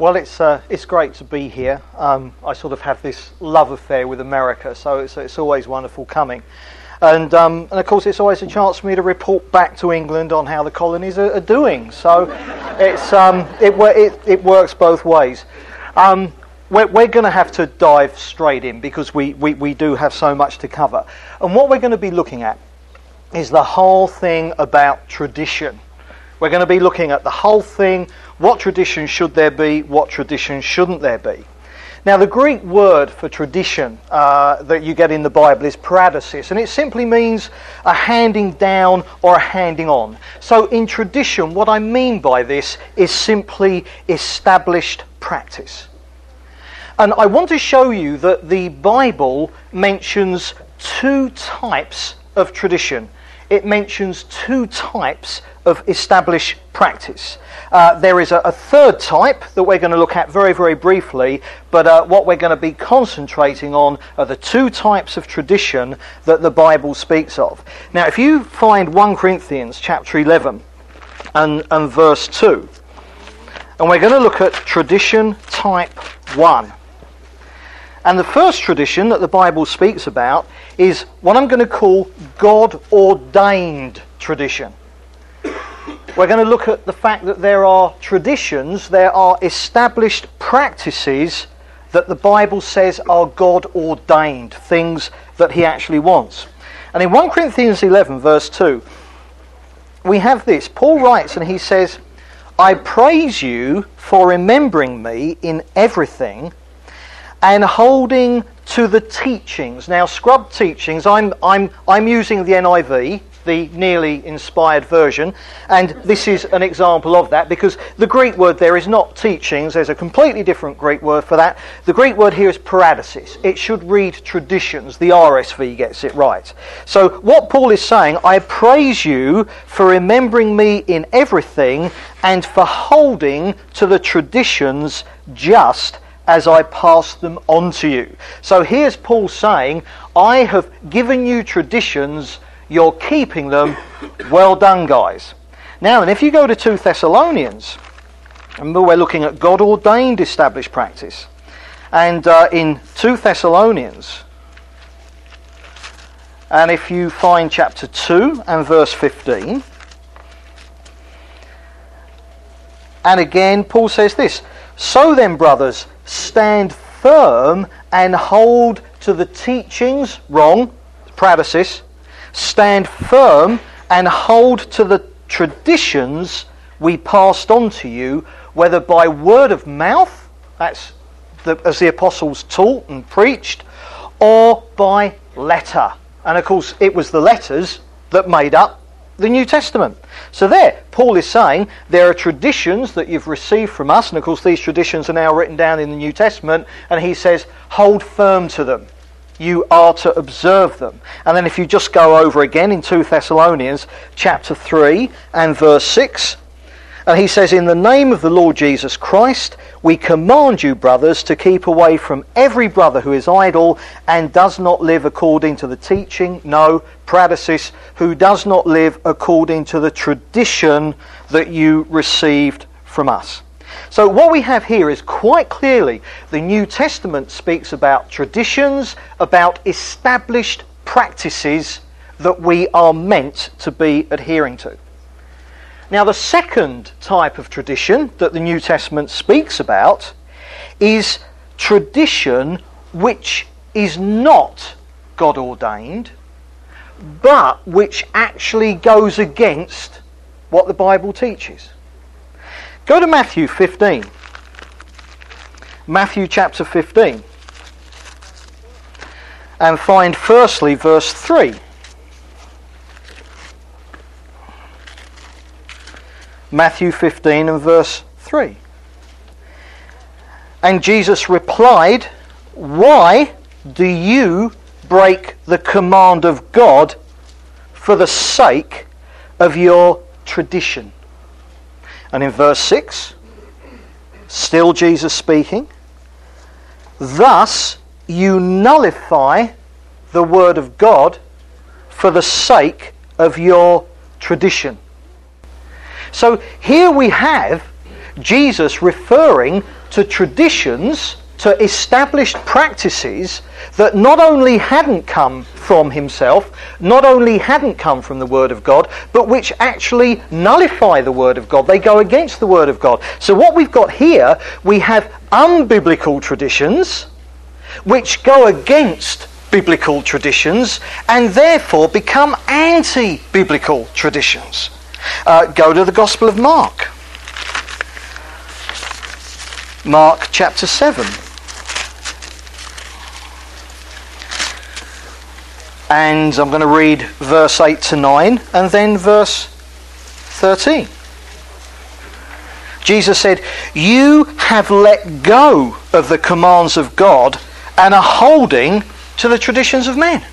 Well, it's uh, it's great to be here. Um, I sort of have this love affair with America, so it's it's always wonderful coming, and um, and of course it's always a chance for me to report back to England on how the colonies are, are doing. So it's um, it, it it works both ways. Um, we're, we're going to have to dive straight in because we, we, we do have so much to cover, and what we're going to be looking at is the whole thing about tradition. We're going to be looking at the whole thing what tradition should there be? What tradition shouldn't there be? Now, the Greek word for tradition uh, that you get in the Bible is paradosis, and it simply means a handing down or a handing on. So, in tradition, what I mean by this is simply established practice. And I want to show you that the Bible mentions two types of tradition. It mentions two types of established practice. Uh, there is a, a, third type that we're going to look at very, very briefly, but uh, what we're going to be concentrating on are the two types of tradition that the Bible speaks of. Now, if you find 1 Corinthians chapter 11 and, and verse 2, and we're going to look at tradition type 1. And the first tradition that the Bible speaks about is what I'm going to call God ordained tradition. We're going to look at the fact that there are traditions, there are established practices that the Bible says are God ordained, things that He actually wants. And in 1 Corinthians 11, verse 2, we have this. Paul writes and he says, I praise you for remembering me in everything and holding to the teachings. Now, scrub teachings, I'm, I'm, I'm using the NIV the nearly inspired version. And this is an example of that because the Greek word there is not teachings, there's a completely different Greek word for that. The Greek word here is paradosis. It should read traditions. The RSV gets it right. So, what Paul is saying, I praise you for remembering me in everything and for holding to the traditions just as I pass them on to you. So here's Paul saying, I have given you traditions you're keeping them. Well done, guys. Now, and if you go to 2 Thessalonians, remember we're looking at God ordained established practice. And uh, in 2 Thessalonians, and if you find chapter 2 and verse 15, and again, Paul says this So then, brothers, stand firm and hold to the teachings, wrong, paradosis, stand firm and hold to the traditions we passed on to you, whether by word of mouth, that's the, as the apostles taught and preached, or by letter. And of course, it was the letters that made up the New Testament. So there, Paul is saying there are traditions that you've received from us, and of course, these traditions are now written down in the New Testament, and he says, hold firm to them you are to observe them. And then if you just go over again in 2 Thessalonians chapter 3 and verse 6, and he says, In the name of the Lord Jesus Christ, we command you, brothers, to keep away from every brother who is idle and does not live according to the teaching, no, paradosis, who does not live according to the tradition that you received from us. So, what we have here is quite clearly the New Testament speaks about traditions, about established practices that we are meant to be adhering to. Now, the second type of tradition that the New Testament speaks about is tradition which is not God ordained, but which actually goes against what the Bible teaches. Go to Matthew 15. Matthew chapter 15. And find firstly verse 3. Matthew 15 and verse 3. And Jesus replied, Why do you break the command of God for the sake of your tradition? And in verse 6, still Jesus speaking, thus you nullify the word of God for the sake of your tradition. So here we have Jesus referring to traditions, to established practices that not only hadn't come from himself, not only hadn't come from the Word of God, but which actually nullify the Word of God. They go against the Word of God. So what we've got here, we have unbiblical traditions which go against biblical traditions and therefore become anti biblical traditions. Uh, go to the Gospel of Mark. Mark chapter 7. And I'm going to read verse 8 to 9 and then verse 13. Jesus said, You have let go of the commands of God and are holding to the traditions of men.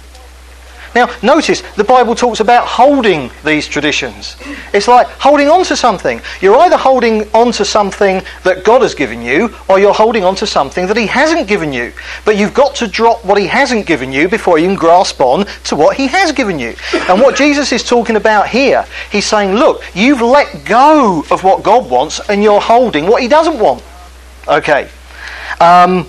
Now, notice the Bible talks about holding these traditions. It's like holding on to something. You're either holding on to something that God has given you, or you're holding on to something that He hasn't given you. But you've got to drop what He hasn't given you before you can grasp on to what He has given you. And what Jesus is talking about here, He's saying, look, you've let go of what God wants, and you're holding what He doesn't want. Okay. Um,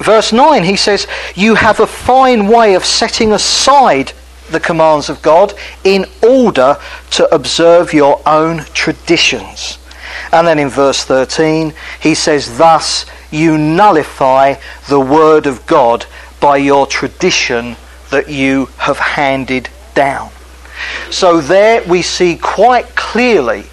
Verse 9, he says, You have a fine way of setting aside the commands of God in order to observe your own traditions. And then in verse 13, he says, Thus you nullify the word of God by your tradition that you have handed down. So there we see quite clearly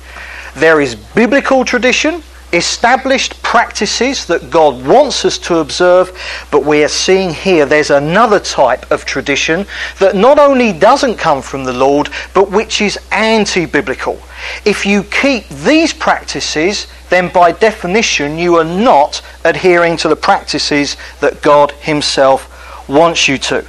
there is biblical tradition established practices that God wants us to observe, but we are seeing here there's another type of tradition that not only doesn't come from the Lord, but which is anti biblical. If you keep these practices, then by definition you are not adhering to the practices that God Himself wants you to.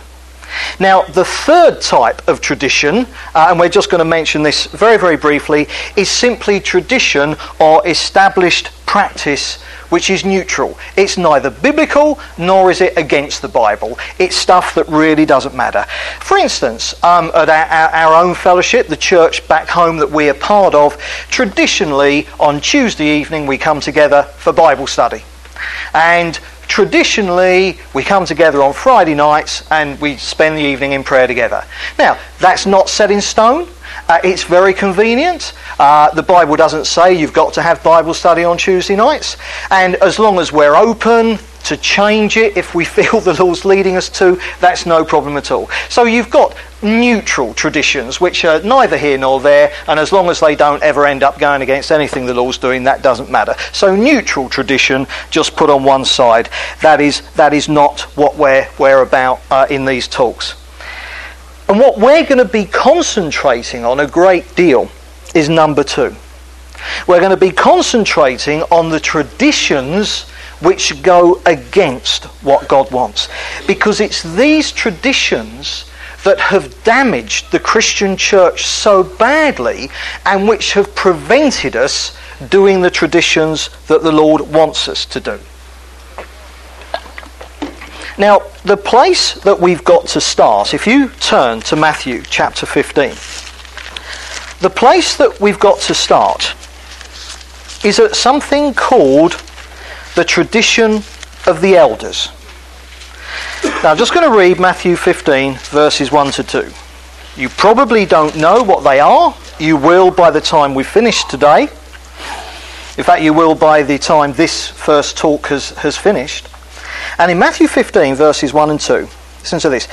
Now, the third type of tradition, uh, and we're just going to mention this very, very briefly, is simply tradition or established practice which is neutral. It's neither biblical nor is it against the Bible. It's stuff that really doesn't matter. For instance, um, at our, our, our, own fellowship, the church back home that we are part of, traditionally on Tuesday evening we come together for Bible study. And traditionally we come together on Friday nights and we spend the evening in prayer together. Now, that's not set in stone. Uh, it's very convenient. Uh, the Bible doesn't say you've got to have Bible study on Tuesday nights. And as long as we're open to change it if we feel the Lord's leading us to, that's no problem at all. So you've got neutral traditions which are neither here nor there, and as long as they don't ever end up going against anything the Lord's doing, that doesn't matter. So neutral tradition, just put on one side. That is, that is not what we're, we're about uh, in these talks. And what we're going to be concentrating on a great deal is number two. We're going to be concentrating on the traditions which go against what God wants. Because it's these traditions that have damaged the Christian church so badly and which have prevented us doing the traditions that the Lord wants us to do. Now, the place that we've got to start, if you turn to Matthew chapter 15, the place that we've got to start is at something called the tradition of the elders. Now, I'm just going to read Matthew 15, verses 1 to 2. You probably don't know what they are. You will by the time we finish today. In fact, you will by the time this first talk has, has finished. And in Matthew 15, verses 1 and 2, listen to this.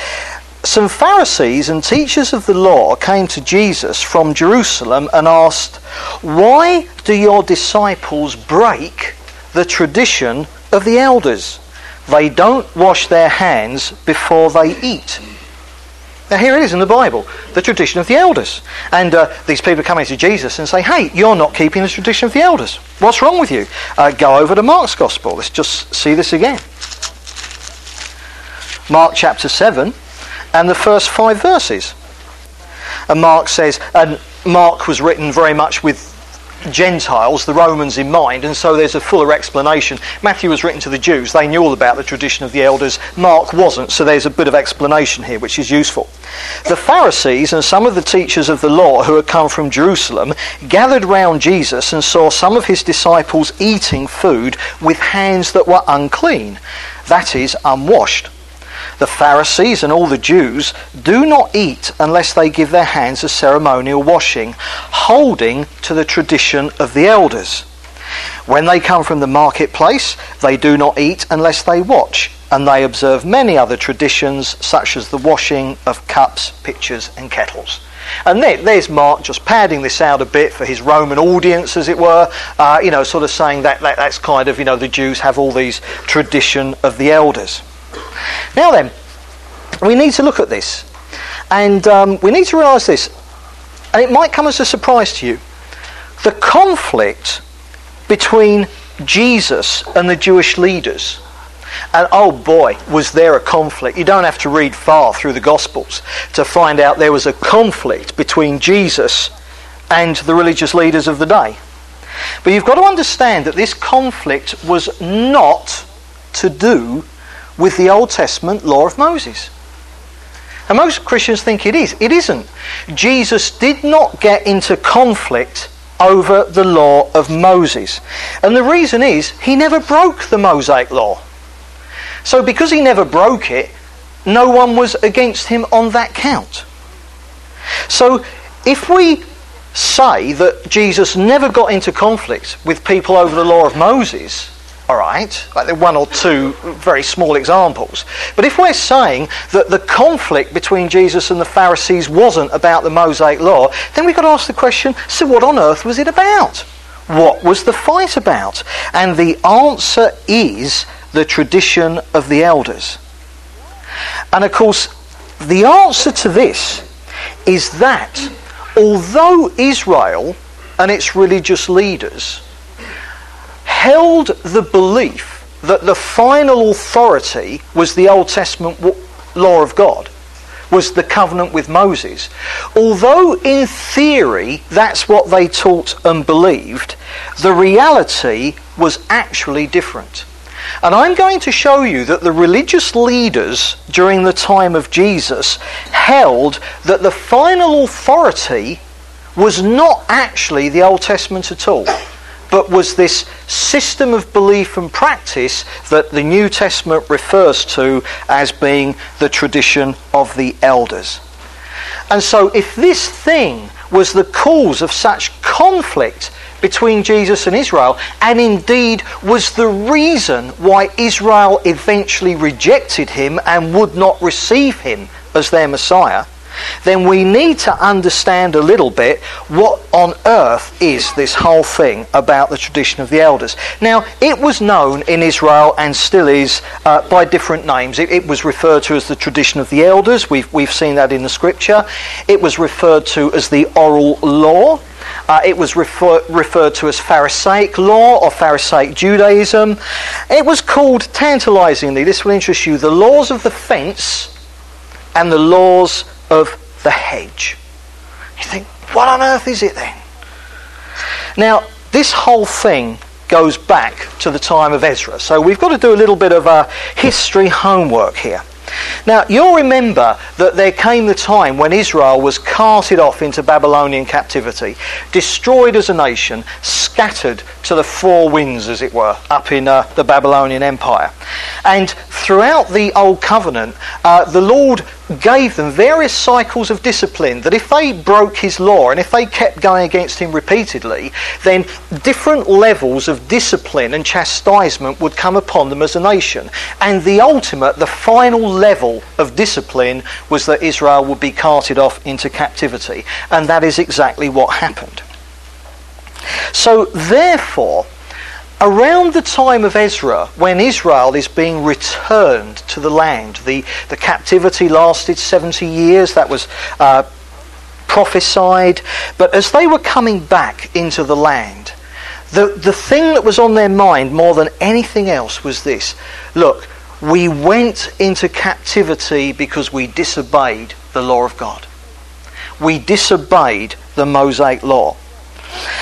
Some Pharisees and teachers of the law came to Jesus from Jerusalem and asked, Why do your disciples break the tradition of the elders? They don't wash their hands before they eat. Now, here it is in the Bible, the tradition of the elders. And uh, these people are coming to Jesus and say, Hey, you're not keeping the tradition of the elders. What's wrong with you? Uh, go over to Mark's Gospel. Let's just see this again. Mark chapter 7 and the first five verses. And Mark says, and Mark was written very much with Gentiles, the Romans, in mind, and so there's a fuller explanation. Matthew was written to the Jews, they knew all about the tradition of the elders. Mark wasn't, so there's a bit of explanation here, which is useful. The Pharisees and some of the teachers of the law who had come from Jerusalem gathered round Jesus and saw some of his disciples eating food with hands that were unclean, that is, unwashed the Pharisees and all the Jews do not eat unless they give their hands a ceremonial washing, holding to the tradition of the elders. When they come from the marketplace, they do not eat unless they watch, and they observe many other traditions, such as the washing of cups, pitchers, and kettles. And there's Mark just padding this out a bit for his Roman audience, as it were, uh, you know, sort of saying that, that that's kind of, you know, the Jews have all these tradition of the elders. Now then, we need to look at this. And um, we need to realise this. And it might come as a surprise to you. The conflict between Jesus and the Jewish leaders. And oh boy, was there a conflict. You don't have to read far through the Gospels to find out there was a conflict between Jesus and the religious leaders of the day. But you've got to understand that this conflict was not to do with the Old Testament law of Moses. And most Christians think it is. It isn't. Jesus did not get into conflict over the law of Moses. And the reason is he never broke the Mosaic law. So because he never broke it, no one was against him on that count. So if we say that Jesus never got into conflict with people over the law of Moses, all right, like the one or two very small examples. But if we're saying that the conflict between Jesus and the Pharisees wasn't about the Mosaic law, then we've got to ask the question so what on earth was it about? What was the fight about? And the answer is the tradition of the elders. And of course, the answer to this is that although Israel and its religious leaders held the belief that the final authority was the Old Testament law of God, was the covenant with Moses. Although in theory that's what they taught and believed, the reality was actually different. And I'm going to show you that the religious leaders during the time of Jesus held that the final authority was not actually the Old Testament at all but was this system of belief and practice that the New Testament refers to as being the tradition of the elders. And so, if this thing was the cause of such conflict between Jesus and Israel, and indeed was the reason why Israel eventually rejected him and would not receive him as their Messiah, then we need to understand a little bit what on earth is this whole thing about the tradition of the elders. Now, it was known in Israel and still is uh, by different names. It, it, was referred to as the tradition of the elders. We've, we've seen that in the scripture. It was referred to as the oral law. Uh, it was refer- referred to as Pharisaic law or Pharisaic Judaism. It was called, tantalizingly, this will interest you, the laws of the fence and the laws of the hedge. You think, what on earth is it then? Now, this whole thing goes back to the time of Ezra. So we've got to do a little bit of a history homework here. Now, you'll remember that there came the time when Israel was carted off into Babylonian captivity, destroyed as a nation, scattered to the four winds, as it were, up in uh, the Babylonian Empire. And throughout the Old Covenant, uh, the Lord gave them various cycles of discipline that if they broke his law and if they kept going against him repeatedly, then different levels of discipline and chastisement would come upon them as a nation. And the ultimate, the final level of discipline was that Israel would be carted off into captivity. And that is exactly what happened. So, therefore, around the time of Ezra, when Israel is being returned to the land, the, the captivity lasted 70 years, that was uh, prophesied, but as they were coming back into the land, the, the thing that was on their mind more than anything else was this look, we went into captivity because we disobeyed the law of God. We disobeyed the Mosaic law.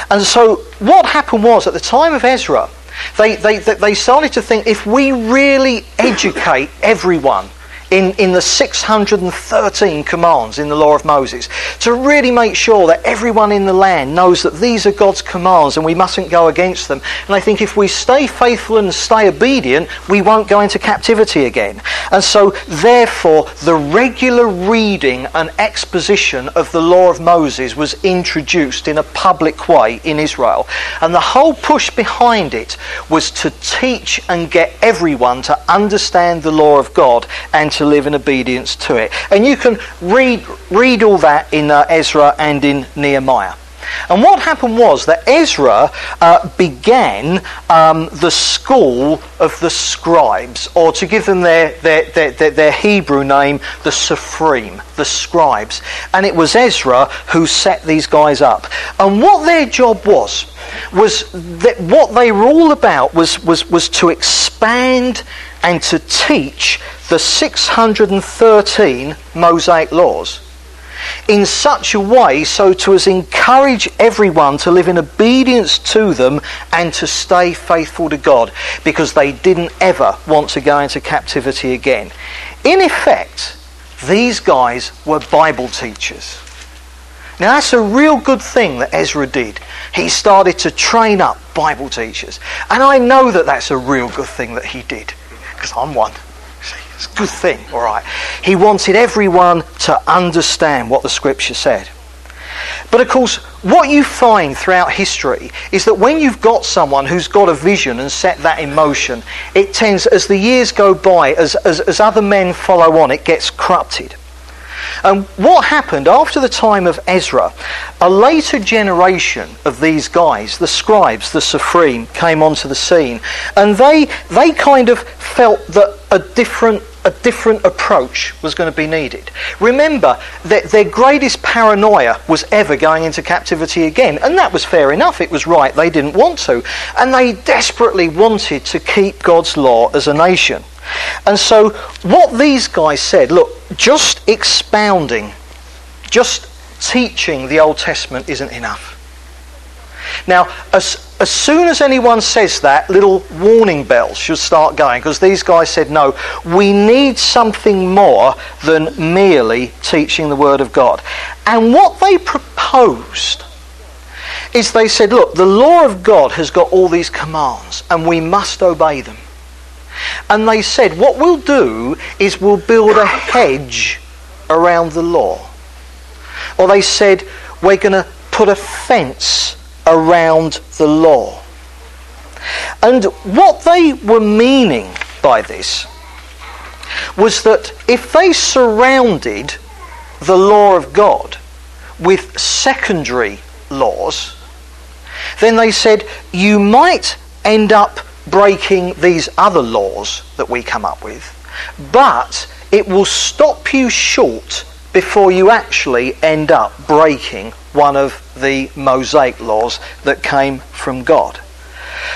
And so what happened was at the time of Ezra, they, they, they started to think if we really educate everyone in, in the 613 commands in the law of Moses to really make sure that everyone in the land knows that these are God's commands and we mustn't go against them. And I think if we stay faithful and stay obedient, we won't go into captivity again. And so, therefore, the regular reading and exposition of the law of Moses was introduced in a public way in Israel. And the whole push behind it was to teach and get everyone to understand the law of God and to live in obedience to it. And you can read, read all that in uh, Ezra and in Nehemiah. And what happened was that Ezra uh, began um, the school of the scribes, or to give them their, their, their, their, Hebrew name, the Sophrim, the scribes. And it was Ezra who set these guys up. And what their job was, was that what they were all about was, was, was to expand and to teach the 613 Mosaic laws in such a way so to as encourage everyone to live in obedience to them and to stay faithful to God because they didn't ever want to go into captivity again. In effect, these guys were Bible teachers. Now that's a real good thing that Ezra did. He started to train up Bible teachers. And I know that that's a real good thing that he did because I'm one. It's a good thing, all right. He wanted everyone to understand what the scripture said. But of course, what you find throughout history is that when you've got someone who's got a vision and set that in motion, it tends, as the years go by, as, as, as other men follow on, it gets corrupted. And what happened after the time of Ezra, a later generation of these guys, the scribes, the Sophrim, came onto the scene, and they they kind of felt that a different a different approach was going to be needed. Remember that their greatest paranoia was ever going into captivity again, and that was fair enough. It was right. They didn't want to, and they desperately wanted to keep God's law as a nation. And so, what these guys said look, just expounding, just teaching the Old Testament isn't enough. Now, as, as soon as anyone says that, little warning bells should start going because these guys said, no, we need something more than merely teaching the Word of God. And what they proposed is they said, look, the law of God has got all these commands and we must obey them. And they said, what we'll do is we'll build a hedge around the law. Or they said, we're going to put a fence around the law. And what they were meaning by this was that if they surrounded the law of God with secondary laws, then they said you might end up breaking these other laws that we come up with, but it will stop you short before you actually end up breaking one of the Mosaic laws that came from God.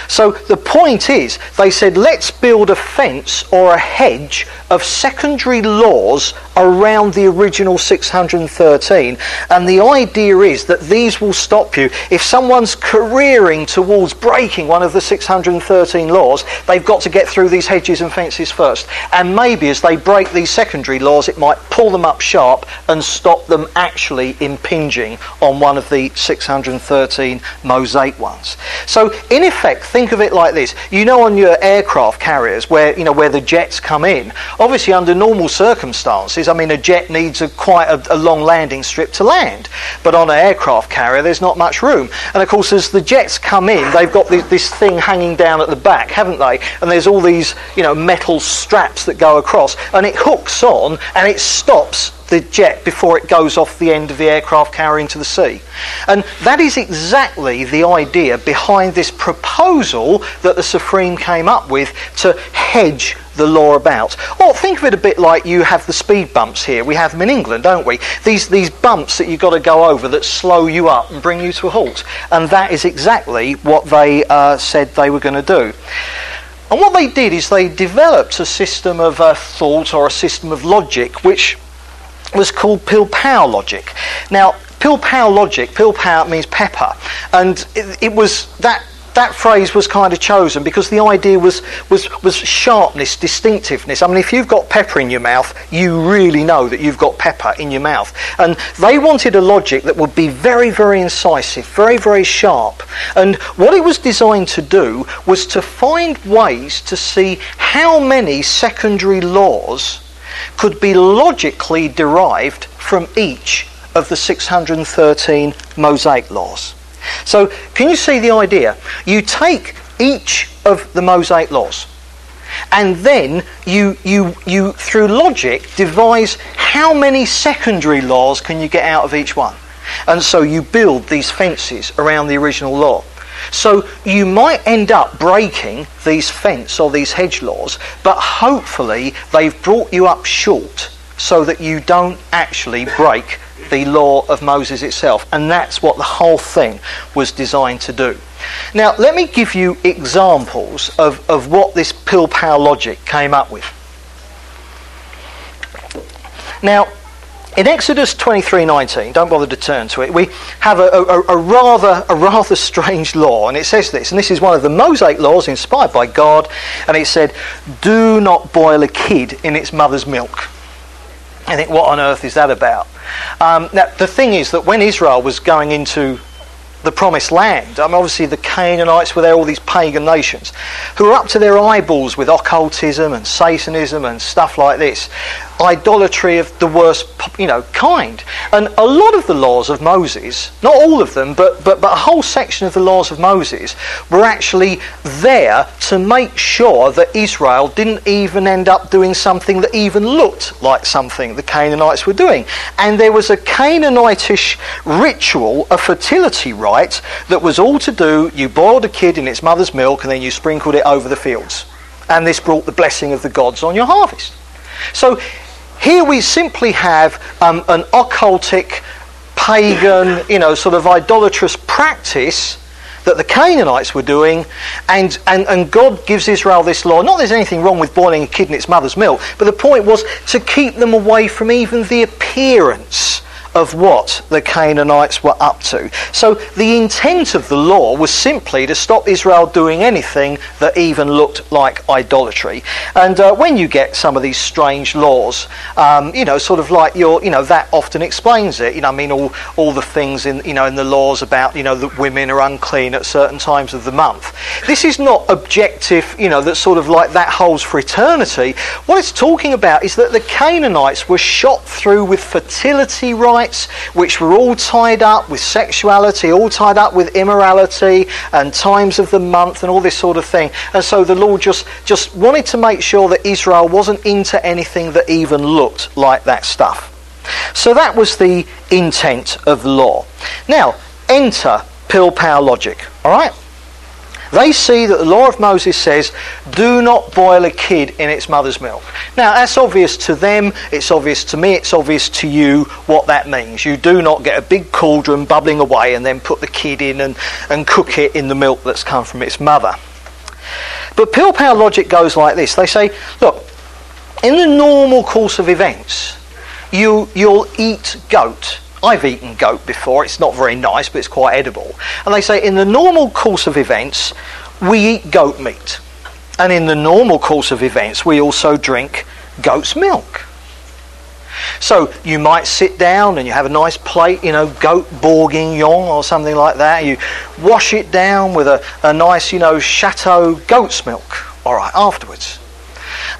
So the point is, they said, let's build a fence or a hedge of secondary laws around the original 613. And the idea is that these will stop you. If someone's careering towards breaking one of the 613 laws, they've got to get through these hedges and fences first. And maybe as they break these secondary laws, it might pull them up sharp and stop them actually impinging on one of the 613 Mosaic ones. So, in effect, think of it like this. You know on your aircraft carriers where, you know, where the jets come in, obviously under normal circumstances, I mean, a jet needs a, quite a, a long landing strip to land. But on an aircraft carrier, there's not much room. And of course, as the jets come in, they've got this, this thing hanging down at the back, haven't they? And there's all these, you know, metal straps that go across. And it hooks on and it stops the jet before it goes off the end of the aircraft carrier into the sea. And that is exactly the idea behind this proposal that the Sophrim came up with to hedge the law about. Or think of it a bit like you have the speed bumps here. We have them in England, don't we? These, these bumps that you've got to go over that slow you up and bring you to a halt. And that is exactly what they uh, said they were going to do. And what they did is they developed a system of uh, thought or a system of logic which was called Pilpul logic. Now, Pilpul logic, Pilpul means pepper, and it, it was that that phrase was kind of chosen because the idea was, was, was sharpness, distinctiveness. I mean, if you've got pepper in your mouth, you really know that you've got pepper in your mouth. And they wanted a logic that would be very, very incisive, very, very sharp. And what it was designed to do was to find ways to see how many secondary laws could be logically derived from each of the 613 Mosaic laws. So, can you see the idea? You take each of the Mosaic laws, and then you, you, you, through logic, devise how many secondary laws can you get out of each one. And so you build these fences around the original law. So you might end up breaking these fence or these hedge laws, but hopefully they've brought you up short so that you don't actually break the law of Moses itself. And that's what the whole thing was designed to do. Now, let me give you examples of, of what this Pilpul logic came up with. Now, in Exodus 23:19, don't bother to turn to it. We have a, a, a, rather a rather strange law, and it says this, and this is one of the Mosaic laws inspired by God, and it said, "Do not boil a kid in its mother's milk." I think, what on earth is that about? Um, now, the thing is that when Israel was going into the promised land. I mean, obviously, the Canaanites were there, all these pagan nations, who were up to their eyeballs with occultism and Satanism and stuff like this idolatry of the worst, you know, kind. And a lot of the laws of Moses, not all of them, but, but, but a whole section of the laws of Moses, were actually there to make sure that Israel didn't even end up doing something that even looked like something the Canaanites were doing. And there was a Canaanitish ritual, a fertility rite, that was all to do, you boiled a kid in its mother's milk and then you sprinkled it over the fields. And this brought the blessing of the gods on your harvest. So here we simply have um, an occultic, pagan, you know, sort of idolatrous practice that the Canaanites were doing, and, and, and God gives Israel this law. Not there's anything wrong with boiling a kid in its mother's milk, but the point was to keep them away from even the appearance of what the Canaanites were up to. So the intent of the law was simply to stop Israel doing anything that even looked like idolatry. And uh, when you get some of these strange laws, um, you know, sort of like your, you know, that often explains it. You know, I mean, all, all the things in, you know, in the laws about, you know, that women are unclean at certain times of the month. This is not objective, you know, that sort of like that holds for eternity. What it's talking about is that the Canaanites were shot through with fertility rites which were all tied up with sexuality, all tied up with immorality and times of the month and all this sort of thing. And so the Lord just, just wanted to make sure that Israel wasn't into anything that even looked like that stuff. So that was the intent of law. Now, enter Pilpul logic. All right? They see that the law of Moses says, do not boil a kid in its mother's milk. Now, that's obvious to them, it's obvious to me, it's obvious to you what that means. You do not get a big cauldron bubbling away and then put the kid in and, and cook it in the milk that's come from its mother. But Pilpul logic goes like this they say, look, in the normal course of events, you, you'll eat goat I've eaten goat before. It's not very nice, but it's quite edible. And they say in the normal course of events, we eat goat meat. And in the normal course of events, we also drink goat's milk. So you might sit down and you have a nice plate, you know, goat bourguignon or something like that. You wash it down with a, a nice, you know, chateau goat's milk. All right, afterwards.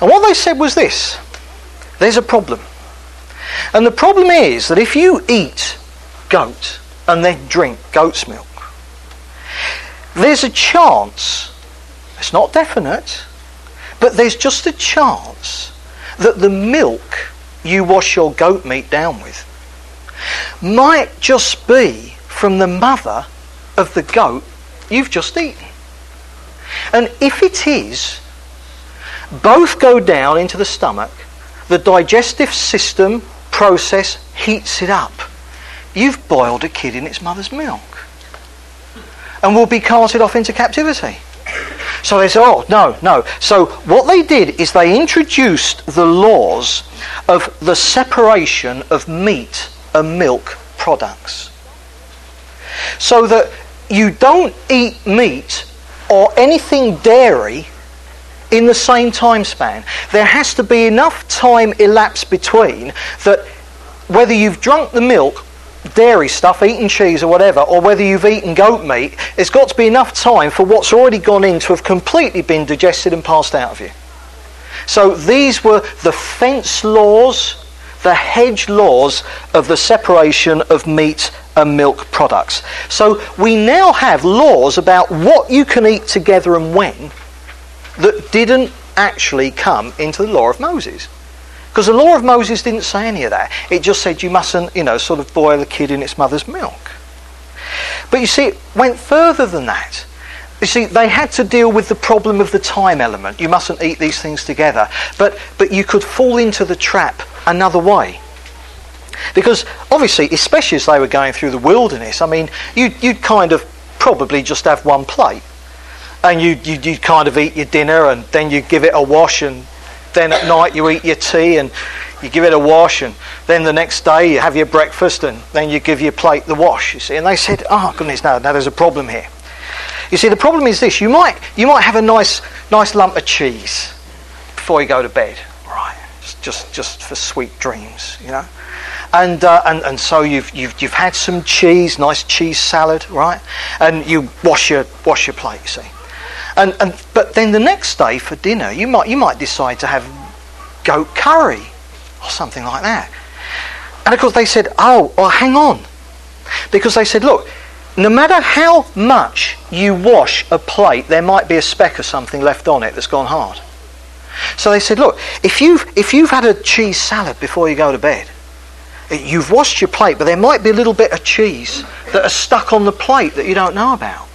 And what they said was this there's a problem. And the problem is that if you eat goat and then drink goat's milk, there's a chance, it's not definite, but there's just a chance that the milk you wash your goat meat down with might just be from the mother of the goat you've just eaten. And if it is, both go down into the stomach, the digestive system process heats it up. You've boiled a kid in its mother's milk and will be carted off into captivity. So they said, oh, no, no. So what they did is they introduced the laws of the separation of meat and milk products. so that you don't eat meat or anything dairy in the same time span. There has to be enough time elapsed between that whether you've drunk the milk, dairy stuff, eaten cheese or whatever, or whether you've eaten goat meat, there's got to be enough time for what's already gone in to have completely been digested and passed out of you. So these were the fence laws, the hedge laws of the separation of meat and milk products. So we now have laws about what you can eat together and when that didn't actually come into the law of Moses. Because the law of Moses didn't say any of that. It just said you mustn't, you know, sort of boil a kid in its mother's milk. But you see, it went further than that. You see, they had to deal with the problem of the time element. You mustn't eat these things together. But, but you could fall into the trap another way. Because obviously, especially as they were going through the wilderness, I mean, you'd, you'd kind of probably just have one plate and you, you, you kind of eat your dinner and then you give it a wash and then at night you eat your tea and you give it a wash and then the next day you have your breakfast and then you give your plate the wash you see and they said oh goodness no now there's a problem here you see the problem is this you might you might have a nice nice lump of cheese before you go to bed right just just, for sweet dreams you know and, uh, and, and so you've, you've, you've had some cheese, nice cheese salad, right? And you wash your, wash your plate, you see. And, and, but then the next day for dinner, you might, you might decide to have goat curry or something like that. And of course, they said, oh, well, hang on. Because they said, look, no matter how much you wash a plate, there might be a speck of something left on it that's gone hard. So they said, look, if you've, if you've had a cheese salad before you go to bed, eh, you've washed your plate, but there might be a little bit of cheese that is stuck on the plate that you don't know about.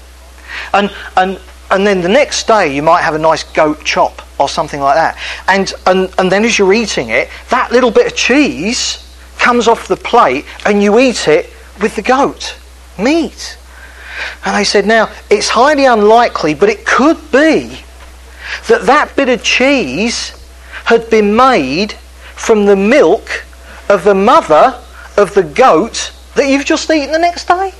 And, and and then the next day you might have a nice goat chop or something like that. And, and, and then as you're eating it, that little bit of cheese comes off the plate and you eat it with the goat meat. And they said, now, it's highly unlikely, but it could be that that bit of cheese had been made from the milk of the mother of the goat that you've just eaten the next day.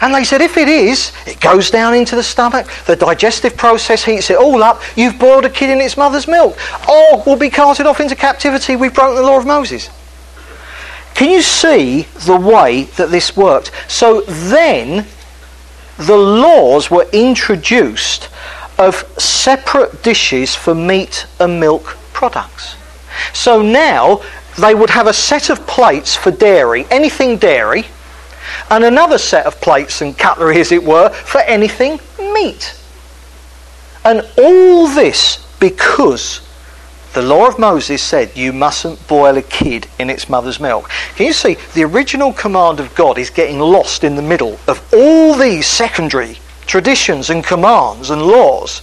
And they said, if it is, it goes down into the stomach, the digestive process heats it all up, you've boiled a kid in its mother's milk, or will be carted off into captivity, we've broken the law of Moses. Can you see the way that this worked? So then, the laws were introduced of separate dishes for meat and milk products. So now, they would have a set of plates for dairy, anything dairy, and another set of plates and cutlery, as it were, for anything meat. And all this because the law of Moses said you mustn't boil a kid in its mother's milk. Can you see? The original command of God is getting lost in the middle of all these secondary traditions and commands and laws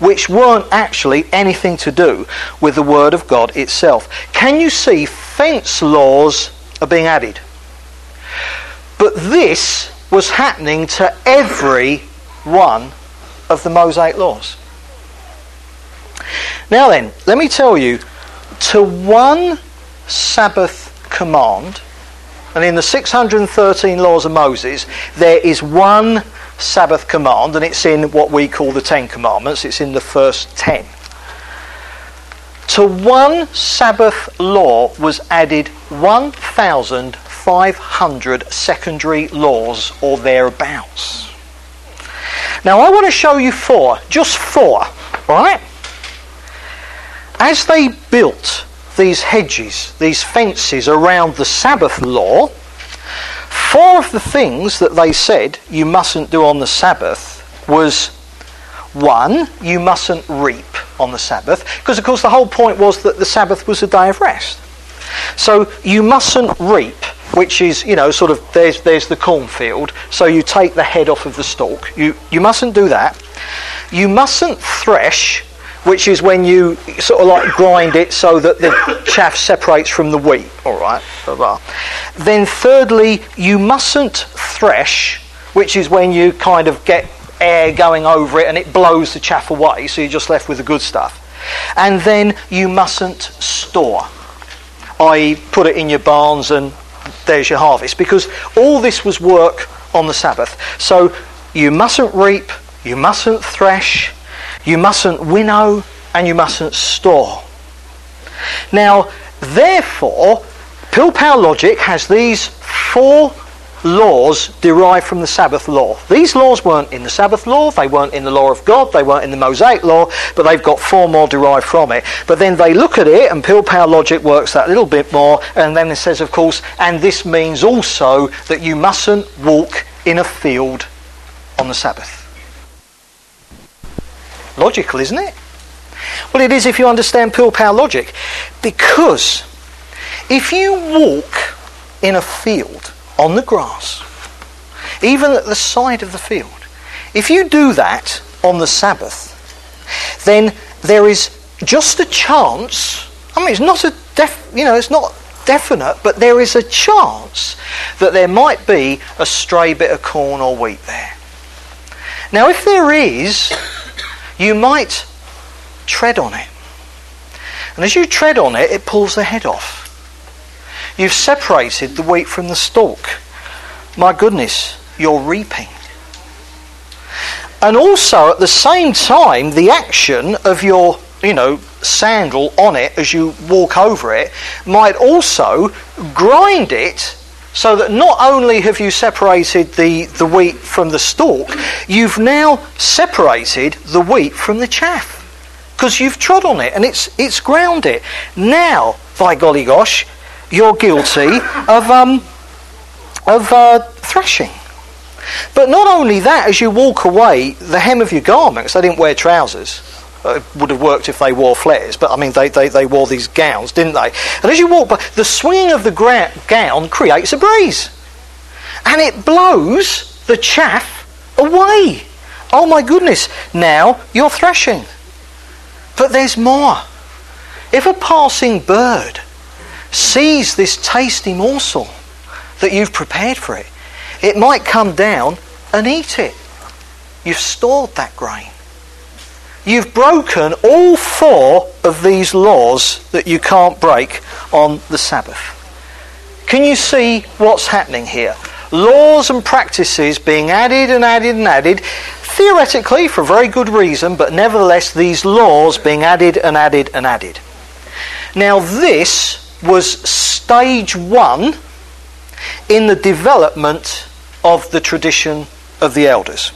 which weren't actually anything to do with the Word of God itself. Can you see fence laws are being added? But this was happening to every one of the Mosaic laws. Now then, let me tell you, to one Sabbath command, and in the 613 laws of Moses, there is one Sabbath command, and it's in what we call the Ten Commandments, it's in the first ten. To one Sabbath law was added 1,000 500 secondary laws or thereabouts. Now, I want to show you four, just four, right? As they built these hedges, these fences around the Sabbath law, four of the things that they said you mustn't do on the Sabbath was one, you mustn't reap on the Sabbath, because of course the whole point was that the Sabbath was a day of rest. So you mustn't reap which is, you know, sort of there's there's the cornfield. So you take the head off of the stalk. You you mustn't do that. You mustn't thresh, which is when you sort of like grind it so that the chaff separates from the wheat. All right. Then thirdly, you mustn't thresh, which is when you kind of get air going over it and it blows the chaff away, so you're just left with the good stuff. And then you mustn't store. I put it in your barns and there's your harvest. Because all this was work on the Sabbath. So you mustn't reap, you mustn't thresh, you mustn't winnow, and you mustn't store. Now, therefore, Pilpul logic has these four laws derived from the Sabbath law. These laws weren't in the Sabbath law, they weren't in the law of God, they weren't in the Mosaic law, but they've got four more derived from it. But then they look at it, and Pilpul logic works that little bit more, and then it says, of course, and this means also that you mustn't walk in a field on the Sabbath. Logical, isn't it? Well, it is if you understand Pilpul logic. Because if you walk in a field on the grass, even at the side of the field, if you do that on the Sabbath, then there is just a chance. I mean, it's not a def, you know, it's not definite, but there is a chance that there might be a stray bit of corn or wheat there. Now, if there is, you might tread on it. And as you tread on it, it pulls the head off. You've separated the wheat from the stalk. My goodness, you're reaping. And also at the same time, the action of your, you know, sandal on it as you walk over it might also grind it so that not only have you separated the, the wheat from the stalk, you've now separated the wheat from the chaff. Because you've trod on it and it's, it's ground it. Now, by golly gosh, you're guilty of, um, of uh, threshing. But not only that, as you walk away, the hem of your garments, they didn't wear trousers. It would have worked if they wore flares, but I mean, they, they, they wore these gowns, didn't they? And as you walk by, the swinging of the gra- gown creates a breeze. And it blows the chaff away. Oh my goodness, now you're threshing. But there's more. If a passing bird sees this tasty morsel that you've prepared for it, it might come down and eat it. You've stored that grain. You've broken all four of these laws that you can't break on the Sabbath. Can you see what's happening here? Laws and practices being added and added and added, theoretically for a very good reason, but nevertheless these laws being added and added and added. Now, this was stage one in the development of the tradition of the elders.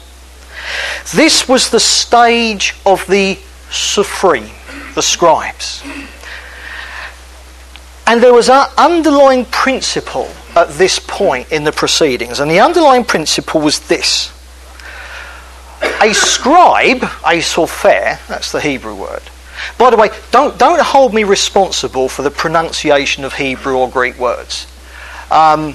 This was the stage of the Sophrim, the scribes. And there was an underlying principle at this point in the proceedings, and the underlying principle was this. A scribe, a sofer, that's the Hebrew word, by the way, don't, don't hold me responsible for the pronunciation of Hebrew or Greek words. Um,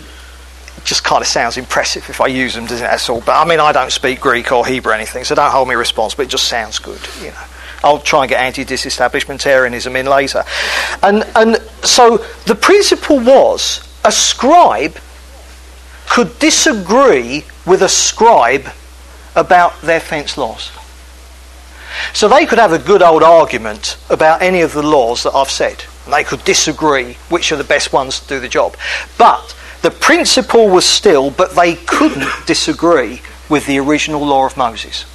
just kind of sounds impressive if I use them, doesn't it? That's all. But I mean, I don't speak Greek or Hebrew or anything, so don't hold me responsible. It just sounds good, you know. I'll try and get anti-disestablishmentarianism in later. And, and so the principle was a scribe could disagree with a scribe about their fence laws. So they could have a good old argument about any of the laws that I've said. And they could disagree which are the best ones to do the job. But the principle was still, but they couldn't disagree with the original law of Moses.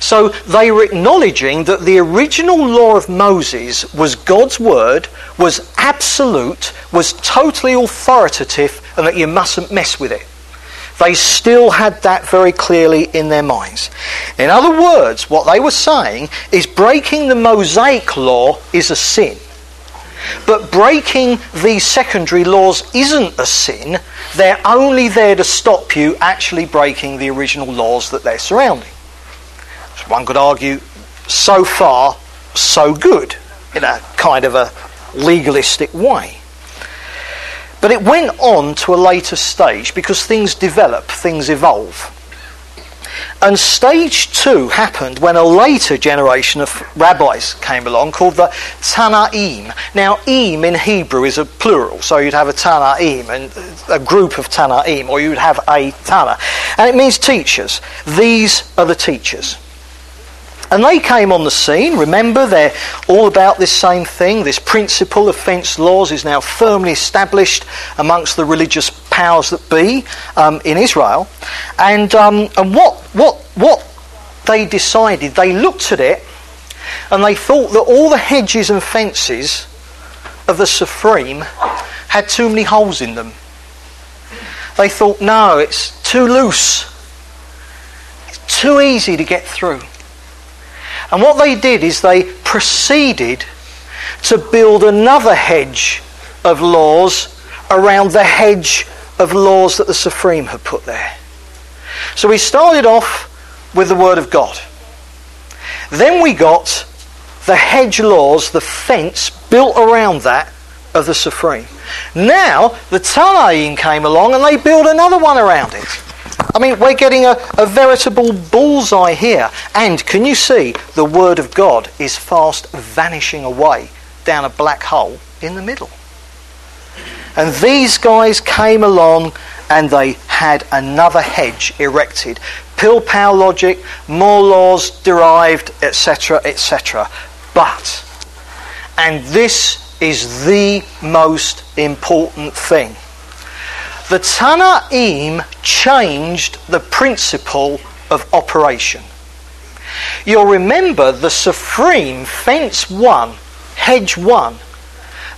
So they were acknowledging that the original law of Moses was God's word, was absolute, was totally authoritative, and that you mustn't mess with it. They still had that very clearly in their minds. In other words, what they were saying is breaking the Mosaic law is a sin. But breaking these secondary laws isn't a sin. They're only there to stop you actually breaking the original laws that they're surrounding. So one could argue, so far, so good, in a kind of a legalistic way. But it went on to a later stage because things develop, things evolve. And stage two happened when a later generation of rabbis came along called the Tanaim. Now, im in Hebrew is a plural, so you'd have a Tanaim and a group of Tanaim, or you'd have a Tana. And it means teachers. These are the teachers. And they came on the scene. Remember, they're all about this same thing. This principle of fence laws is now firmly established amongst the religious powers that be um, in Israel. And, um, and what, what, what they decided, they looked at it and they thought that all the hedges and fences of the Sophrim had too many holes in them. They thought, no, it's too loose. It's too easy to get through. And what they did is they proceeded to build another hedge of laws around the hedge of laws that the Sophrim had put there. So we started off with the Word of God. Then we got the hedge laws, the fence built around that of the Sophrim. Now the Tanaim came along and they built another one around it. I mean, we're getting a, a veritable bullseye here. And can you see the Word of God is fast vanishing away down a black hole in the middle? And these guys came along and they had another hedge erected. Pilpul logic, more laws derived, etc., etc. But, and this is the most important thing the Tanaim changed the principle of operation. You'll remember the Sophrim Fence 1, Hedge 1,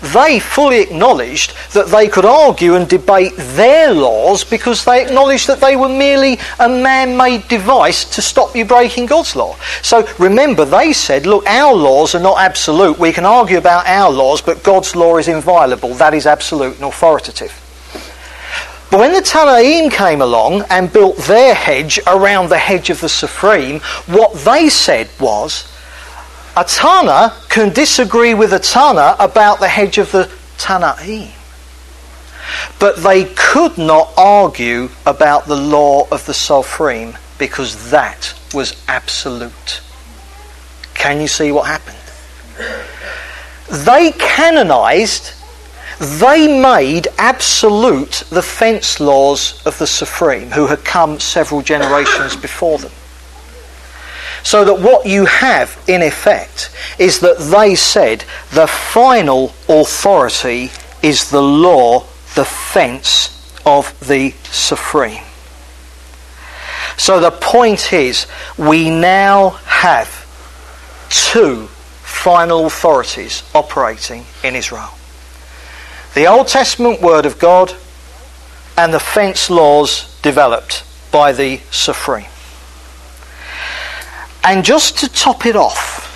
they fully acknowledged that they could argue and debate their laws because they acknowledged that they were merely a man made device to stop you breaking God's law. So remember, they said, look, our laws are not absolute. We can argue about our laws, but God's law is inviolable. That is absolute and authoritative. But when the Tanaim came along and built their hedge around the hedge of the Sophrim, what they said was, a Tana can disagree with a Tana about the hedge of the Tanaim. But they could not argue about the law of the Sophrim because that was absolute. Can you see what happened? They canonized they made absolute the fence laws of the Sophrim, who had come several generations before them. So that what you have, in effect, is that they said the final authority is the law, the fence of the Sophrim. So the point is, we now have two final authorities operating in Israel the Old Testament Word of God and the fence laws developed by the Sophrim. And just to top it off,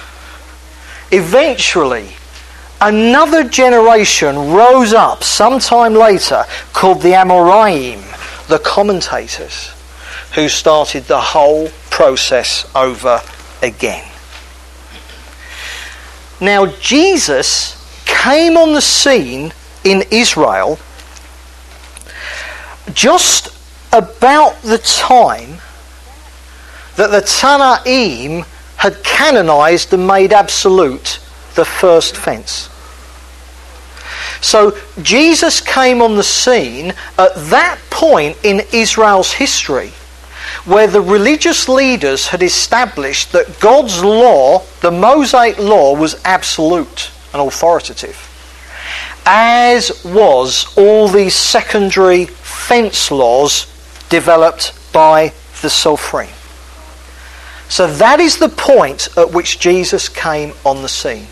eventually another generation rose up sometime later called the Amoraim, the commentators, who started the whole process over again. Now, Jesus came on the scene in Israel just about the time that the Tanaim had canonized and made absolute the first fence. So Jesus came on the scene at that point in Israel's history where the religious leaders had established that God's law, the Mosaic law, was absolute and authoritative as was all these secondary fence laws developed by the Sophrim. So that is the point at which Jesus came on the scene.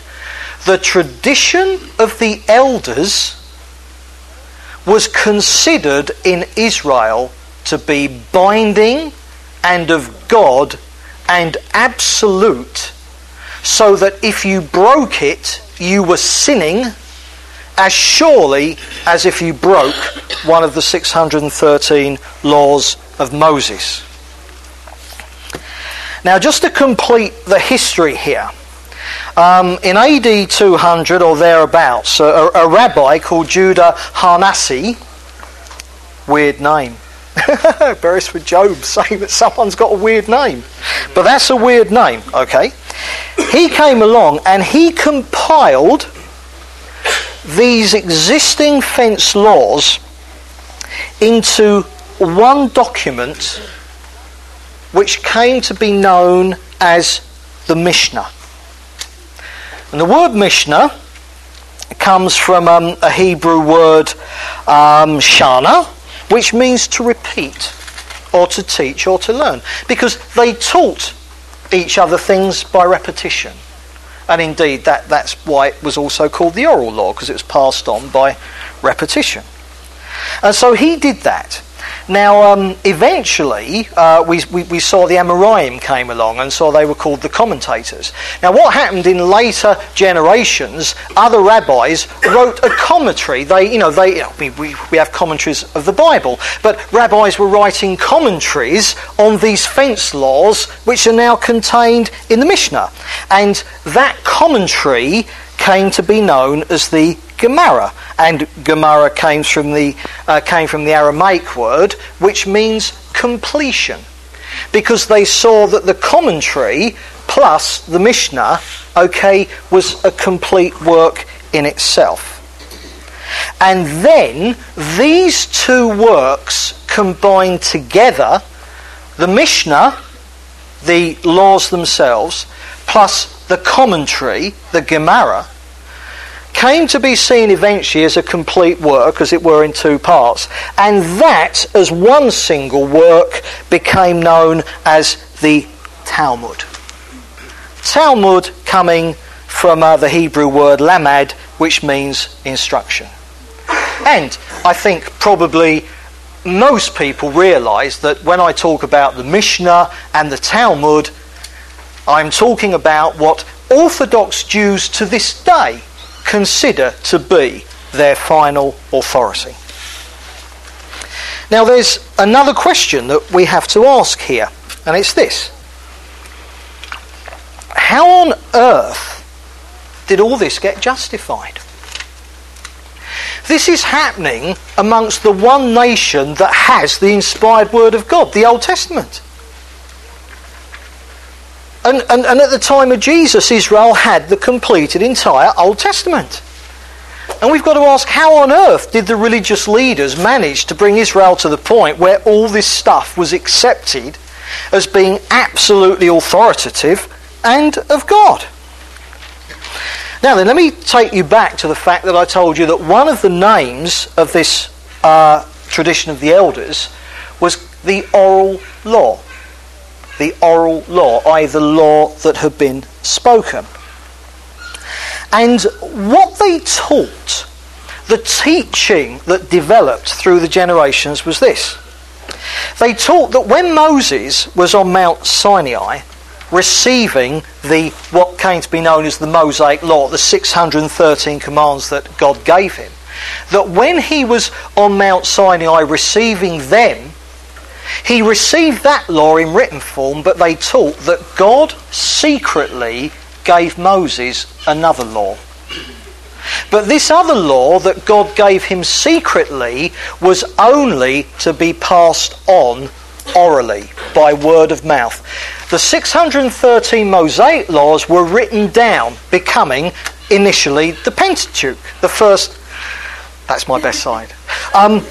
The tradition of the elders was considered in Israel to be binding and of God and absolute, so that if you broke it, you were sinning as surely as if you broke one of the 613 laws of Moses. Now, just to complete the history here, um, in AD 200 or thereabouts, a, a rabbi called Judah Hanasi, weird name. Beresford Job saying that someone's got a weird name. But that's a weird name, okay? He came along and he compiled these existing fence laws into one document which came to be known as the Mishnah. And the word Mishnah comes from um, a Hebrew word, um, shana, which means to repeat or to teach or to learn. Because they taught each other things by repetition. And indeed, that, that's why it was also called the oral law, because it was passed on by repetition. And so he did that. Now, um, eventually, uh, we, we, we, saw the Amoraim came along, and so they were called the commentators. Now, what happened in later generations? Other rabbis wrote a commentary. They, you know, they, you know, we, we, we have commentaries of the Bible, but rabbis were writing commentaries on these fence laws, which are now contained in the Mishnah, and that commentary came to be known as the Gemara, and Gemara came from the uh, came from the Aramaic word, which means completion, because they saw that the commentary plus the Mishnah, okay, was a complete work in itself. And then these two works combined together, the Mishnah, the laws themselves, plus the commentary, the Gemara, came to be seen eventually as a complete work, as it were, in two parts. And that, as one single work, became known as the Talmud. Talmud coming from uh, the Hebrew word lamad, which means instruction. And I think probably most people realize that when I talk about the Mishnah and the Talmud, I'm talking about what Orthodox Jews to this day consider to be their final authority. Now, there's another question that we have to ask here, and it's this How on earth did all this get justified? This is happening amongst the one nation that has the inspired Word of God, the Old Testament. And, and, and at the time of Jesus, Israel had the completed entire Old Testament. And we've got to ask how on earth did the religious leaders manage to bring Israel to the point where all this stuff was accepted as being absolutely authoritative and of God? Now then, let me take you back to the fact that I told you that one of the names of this uh, tradition of the elders was the oral law the oral law, i.e., the law that had been spoken. And what they taught, the teaching that developed through the generations was this. They taught that when Moses was on Mount Sinai, receiving the what came to be known as the Mosaic Law, the 613 commands that God gave him, that when he was on Mount Sinai receiving them, he received that law in written form, but they taught that God secretly gave Moses another law. But this other law that God gave him secretly was only to be passed on orally by word of mouth. The 613 Mosaic laws were written down, becoming initially the Pentateuch, the first. That's my best side um,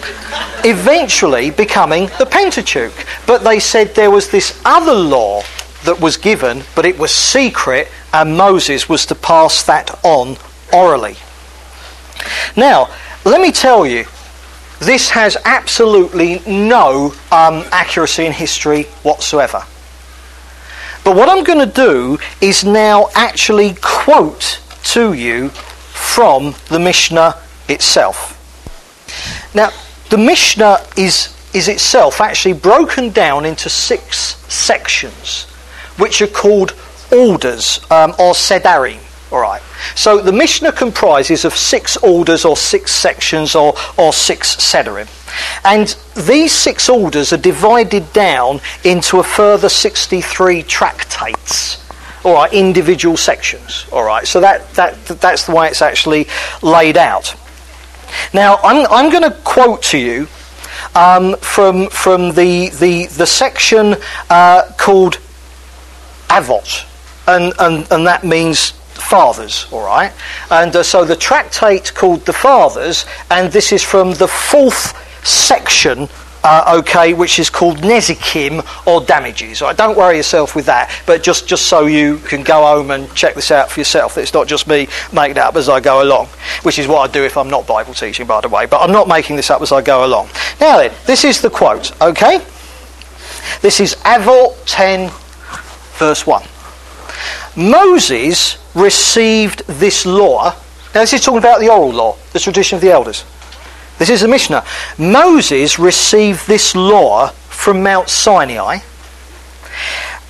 eventually becoming the Pentateuch. But they said there was this other law that was given, but it was secret, and Moses was to pass that on orally. Now, let me tell you, this has absolutely no um, accuracy in history whatsoever. But what I'm going to do is now actually quote to you from the Mishnah itself. Now, the Mishnah is, is itself actually broken down into six sections, which are called orders um, or sedarim. All right. So the Mishnah comprises of six orders or six sections or, or six sedarim. And these six orders are divided down into a further 63 tractates. All right, individual sections. All right, so that, that, that's the way it's actually laid out. Now, I'm, I'm going to quote to you um, from, from the, the, the section uh, called Avot, and, and, and that means fathers, all right? And uh, so the tractate called The Fathers, and this is from the fourth section uh, okay, which is called nezikim or damages. Right? Don't worry yourself with that, but just, just so you can go home and check this out for yourself. It's not just me making it up as I go along, which is what I do if I'm not Bible teaching, by the way. But I'm not making this up as I go along. Now then, this is the quote, okay? This is Avot 10, verse 1. Moses received this law. Now, this is talking about the oral law, the tradition of the elders. This is the Mishnah. Moses received this law from Mount Sinai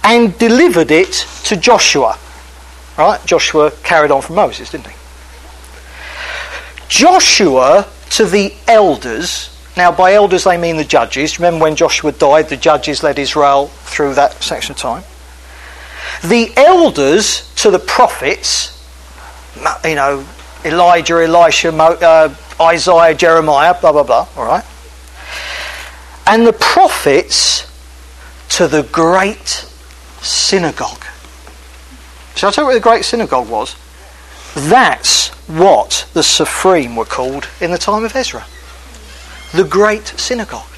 and delivered it to Joshua. Right? Joshua carried on from Moses, didn't he? Joshua to the elders. Now, by elders, they mean the judges. Remember when Joshua died, the judges led Israel through that section of time. The elders to the prophets, you know, Elijah, Elisha, uh, Isaiah, Jeremiah, blah, blah, blah, all right? And the prophets to the great synagogue. Shall I tell you what the great synagogue was? That's what the Sopherim were called in the time of Ezra. The great synagogue.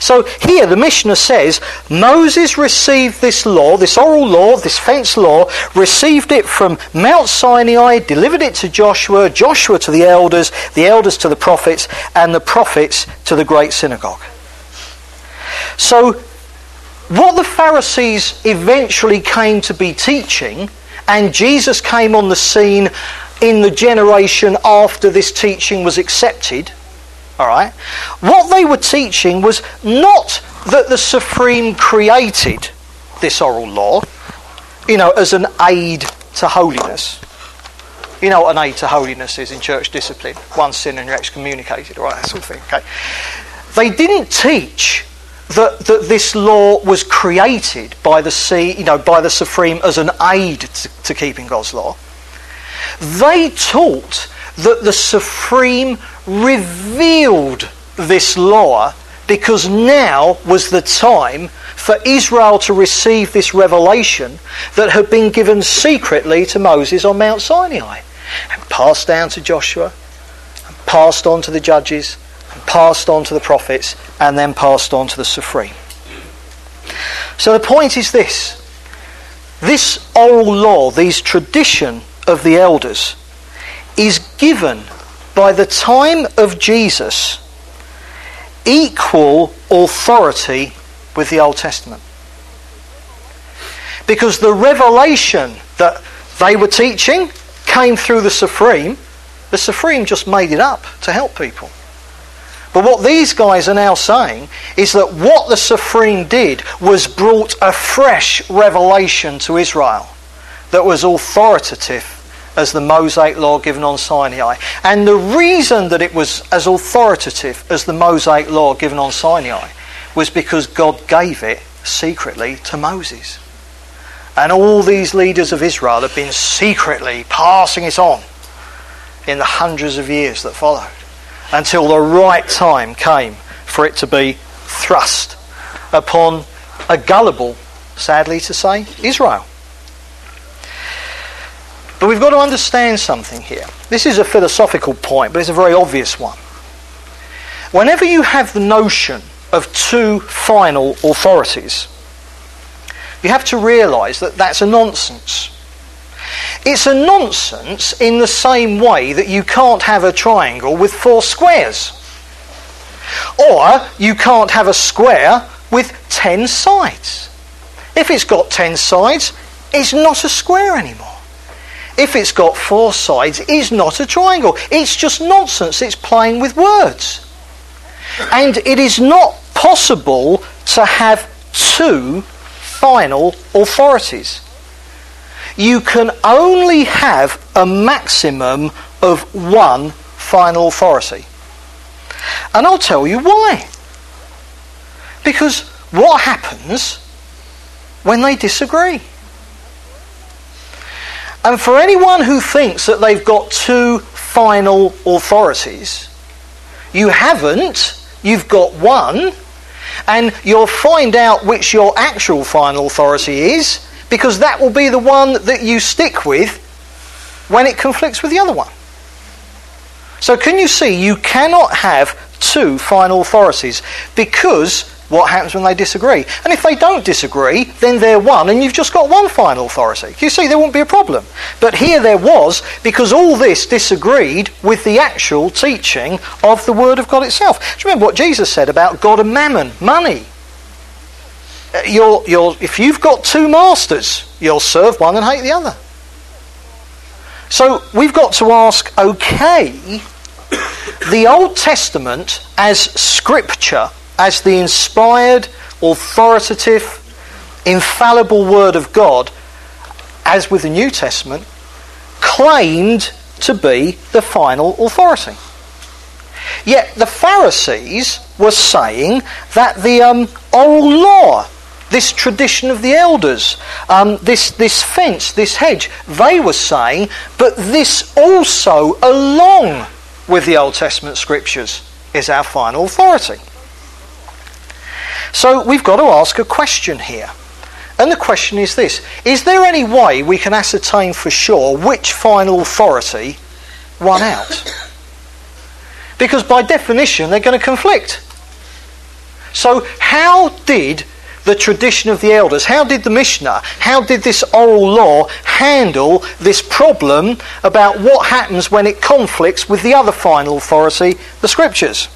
So here the Mishnah says Moses received this law, this oral law, this fence law, received it from Mount Sinai, delivered it to Joshua, Joshua to the elders, the elders to the prophets, and the prophets to the great synagogue. So what the Pharisees eventually came to be teaching, and Jesus came on the scene in the generation after this teaching was accepted all right? What they were teaching was not that the Sophrim created this oral law, you know, as an aid to holiness. You know what an aid to holiness is in church discipline. One sin and you're excommunicated, all right, that sort of thing, okay? They didn't teach that, that this law was created by the sea, you know, by the Sopherim as an aid to, to keeping God's law. They taught that the Sopherim revealed this law because now was the time for Israel to receive this revelation that had been given secretly to Moses on Mount Sinai and passed down to Joshua and passed on to the judges and passed on to the prophets and then passed on to the Sopherim. So the point is this this oral law, this tradition of the elders, is given by the time of Jesus equal authority with the Old Testament. Because the revelation that they were teaching came through the Sopherim. The Sopherim just made it up to help people. But what these guys are now saying is that what the Sopherim did was brought a fresh revelation to Israel that was authoritative as the Mosaic law given on Sinai. And the reason that it was as authoritative as the Mosaic law given on Sinai was because God gave it secretly to Moses. And all these leaders of Israel have been secretly passing it on in the hundreds of years that followed until the right time came for it to be thrust upon a gullible, sadly to say, Israel. But we've got to understand something here. This is a philosophical point, but it's a very obvious one. Whenever you have the notion of two final authorities, you have to realise that that's a nonsense. It's a nonsense in the same way that you can't have a triangle with four squares. Or you can't have a square with ten sides. If it's got ten sides, it's not a square anymore if it's got four sides, is not a triangle. It's just nonsense. It's playing with words. And it is not possible to have two final authorities. You can only have a maximum of one final authority. And I'll tell you why. Because what happens when they disagree? And for anyone who thinks that they've got two final authorities, you haven't, you've got one, and you'll find out which your actual final authority is because that will be the one that you stick with when it conflicts with the other one. So, can you see you cannot have two final authorities because what happens when they disagree? And if they don't disagree, then they're one and you've just got one final authority. You see, there wouldn't be a problem. But here there was because all this disagreed with the actual teaching of the Word of God itself. Do you remember what Jesus said about God and mammon, money? Uh, you'll, you'll, if you've got two masters, you'll serve one and hate the other. So we've got to ask okay, the Old Testament as scripture, as the inspired, authoritative, infallible Word of God, as with the New Testament, claimed to be the final authority. Yet the Pharisees were saying that the um, oral law this tradition of the elders, um, this, this fence, this hedge, they were saying, but this also, along with the Old Testament scriptures, is our final authority. So we've got to ask a question here. And the question is this Is there any way we can ascertain for sure which final authority won out? Because by definition, they're going to conflict. So, how did the tradition of the elders? How did the Mishnah, how did this oral law handle this problem about what happens when it conflicts with the other final authority, the Scriptures?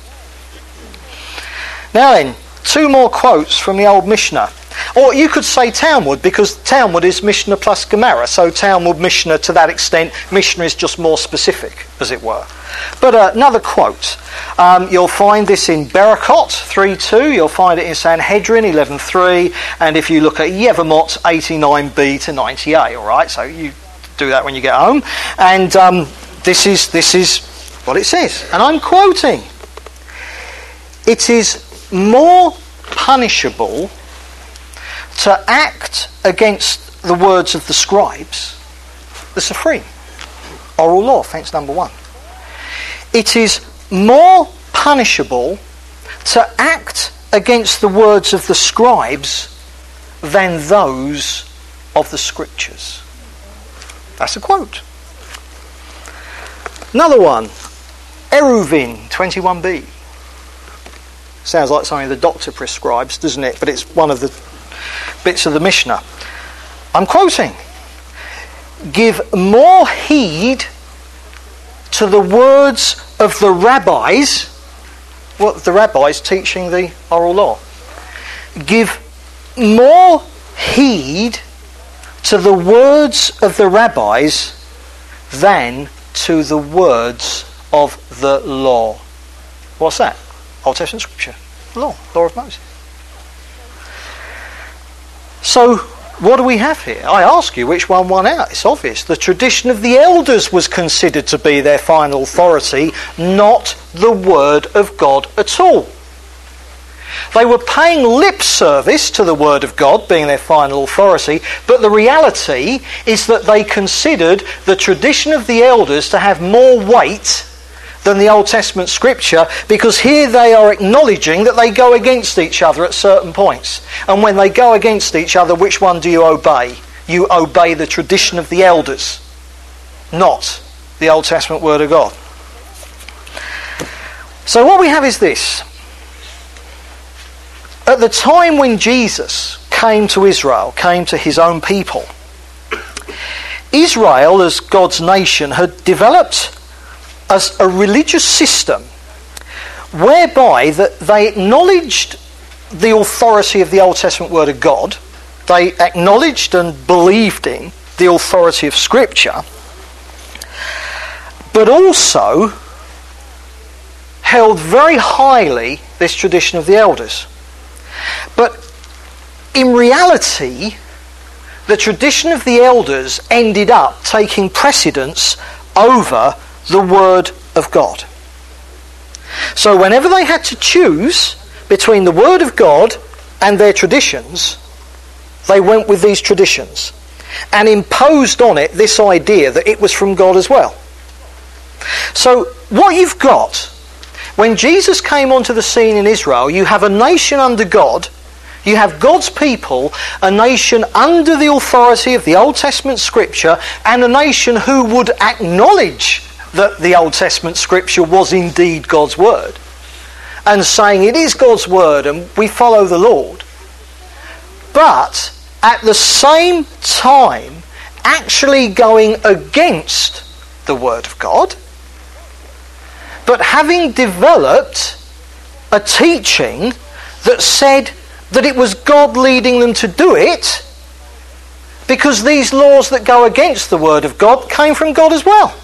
Now then, two more quotes from the old Mishnah. Or you could say Talmud because Talmud is Mishnah plus Gemara, so Talmud Mishnah to that extent, Mishnah is just more specific, as it were. But uh, another quote. Um, you'll find this in Berakot 3.2, you'll find it in Sanhedrin 11.3, and if you look at Yevamot 89b to 90a, all right? So you do that when you get home. And um, this, is, this is what it says. And I'm quoting. It is more punishable to act against the words of the scribes, the Sophrim oral law, offence number one. It is more punishable to act against the words of the scribes than those of the scriptures. That's a quote. Another one, Eruvin 21b. Sounds like something the doctor prescribes, doesn't it? But it's one of the bits of the Mishnah. I'm quoting Give more heed to the words of the rabbis, what the rabbis teaching the oral law. Give more heed to the words of the rabbis than to the words of the law. What's that? Old Testament scripture. Law, law of Moses. So, what do we have here? I ask you which one won out. It's obvious. The tradition of the elders was considered to be their final authority, not the Word of God at all. They were paying lip service to the Word of God being their final authority, but the reality is that they considered the tradition of the elders to have more weight than the Old Testament scripture because here they are acknowledging that they go against each other at certain points. And when they go against each other, which one do you obey? You obey the tradition of the elders, not the Old Testament Word of God. So, what we have is this. At the time when Jesus came to Israel, came to his own people, Israel, as God's nation, had developed as a religious system whereby that they acknowledged the authority of the Old Testament Word of God, they acknowledged and believed in the authority of Scripture, but also held very highly this tradition of the elders. But in reality, the tradition of the elders ended up taking precedence over the Word of God. So, whenever they had to choose between the Word of God and their traditions, they went with these traditions and imposed on it this idea that it was from God as well. So, what you've got when Jesus came onto the scene in Israel, you have a nation under God. You have God's people, a nation under the authority of the Old Testament scripture, and a nation who would acknowledge that the Old Testament scripture was indeed God's word. and saying it is God's word and we follow the Lord. But at the same time, actually going against the word of God, but having developed a teaching that said that it was God leading them to do it because these laws that go against the word of God came from God as well.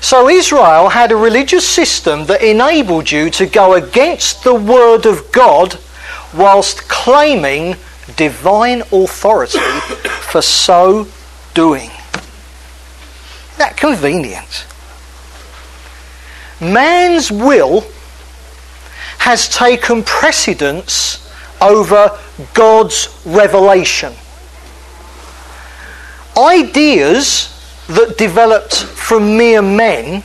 So Israel had a religious system that enabled you to go against the word of God whilst claiming divine authority for so doing. That convenient. Man's will has taken precedence over God's revelation. Ideas that developed from mere men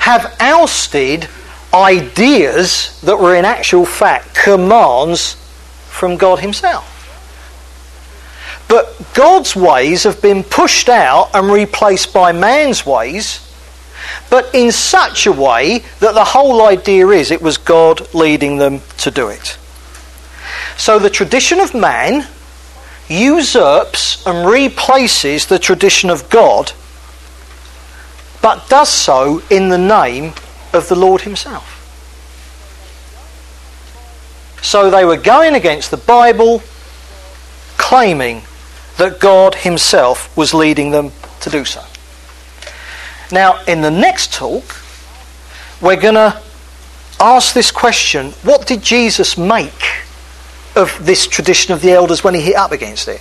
have ousted ideas that were in actual fact commands from God Himself. But God's ways have been pushed out and replaced by man's ways, but in such a way that the whole idea is it was God leading them to do it. So the tradition of man usurps and replaces the tradition of God, but does so in the name of the Lord Himself. So they were going against the Bible, claiming that God Himself was leading them to do so. Now, in the next talk, we're going to ask this question what did Jesus make of this tradition of the elders when he hit up against it?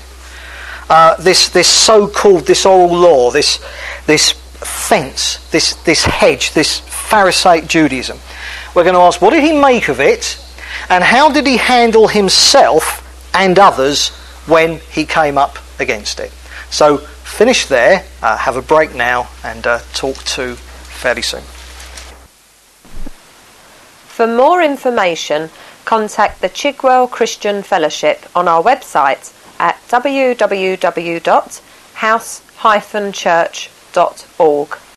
Uh, this, this so called, this oral law, this, this fence, this, this hedge, this Pharisaic Judaism. We're going to ask what did he make of it and how did he handle himself and others when he came up against it? So finish there, uh, have a break now, and uh, talk to fairly soon. For more information, contact the Chigwell Christian Fellowship on our website at www.house-church.org.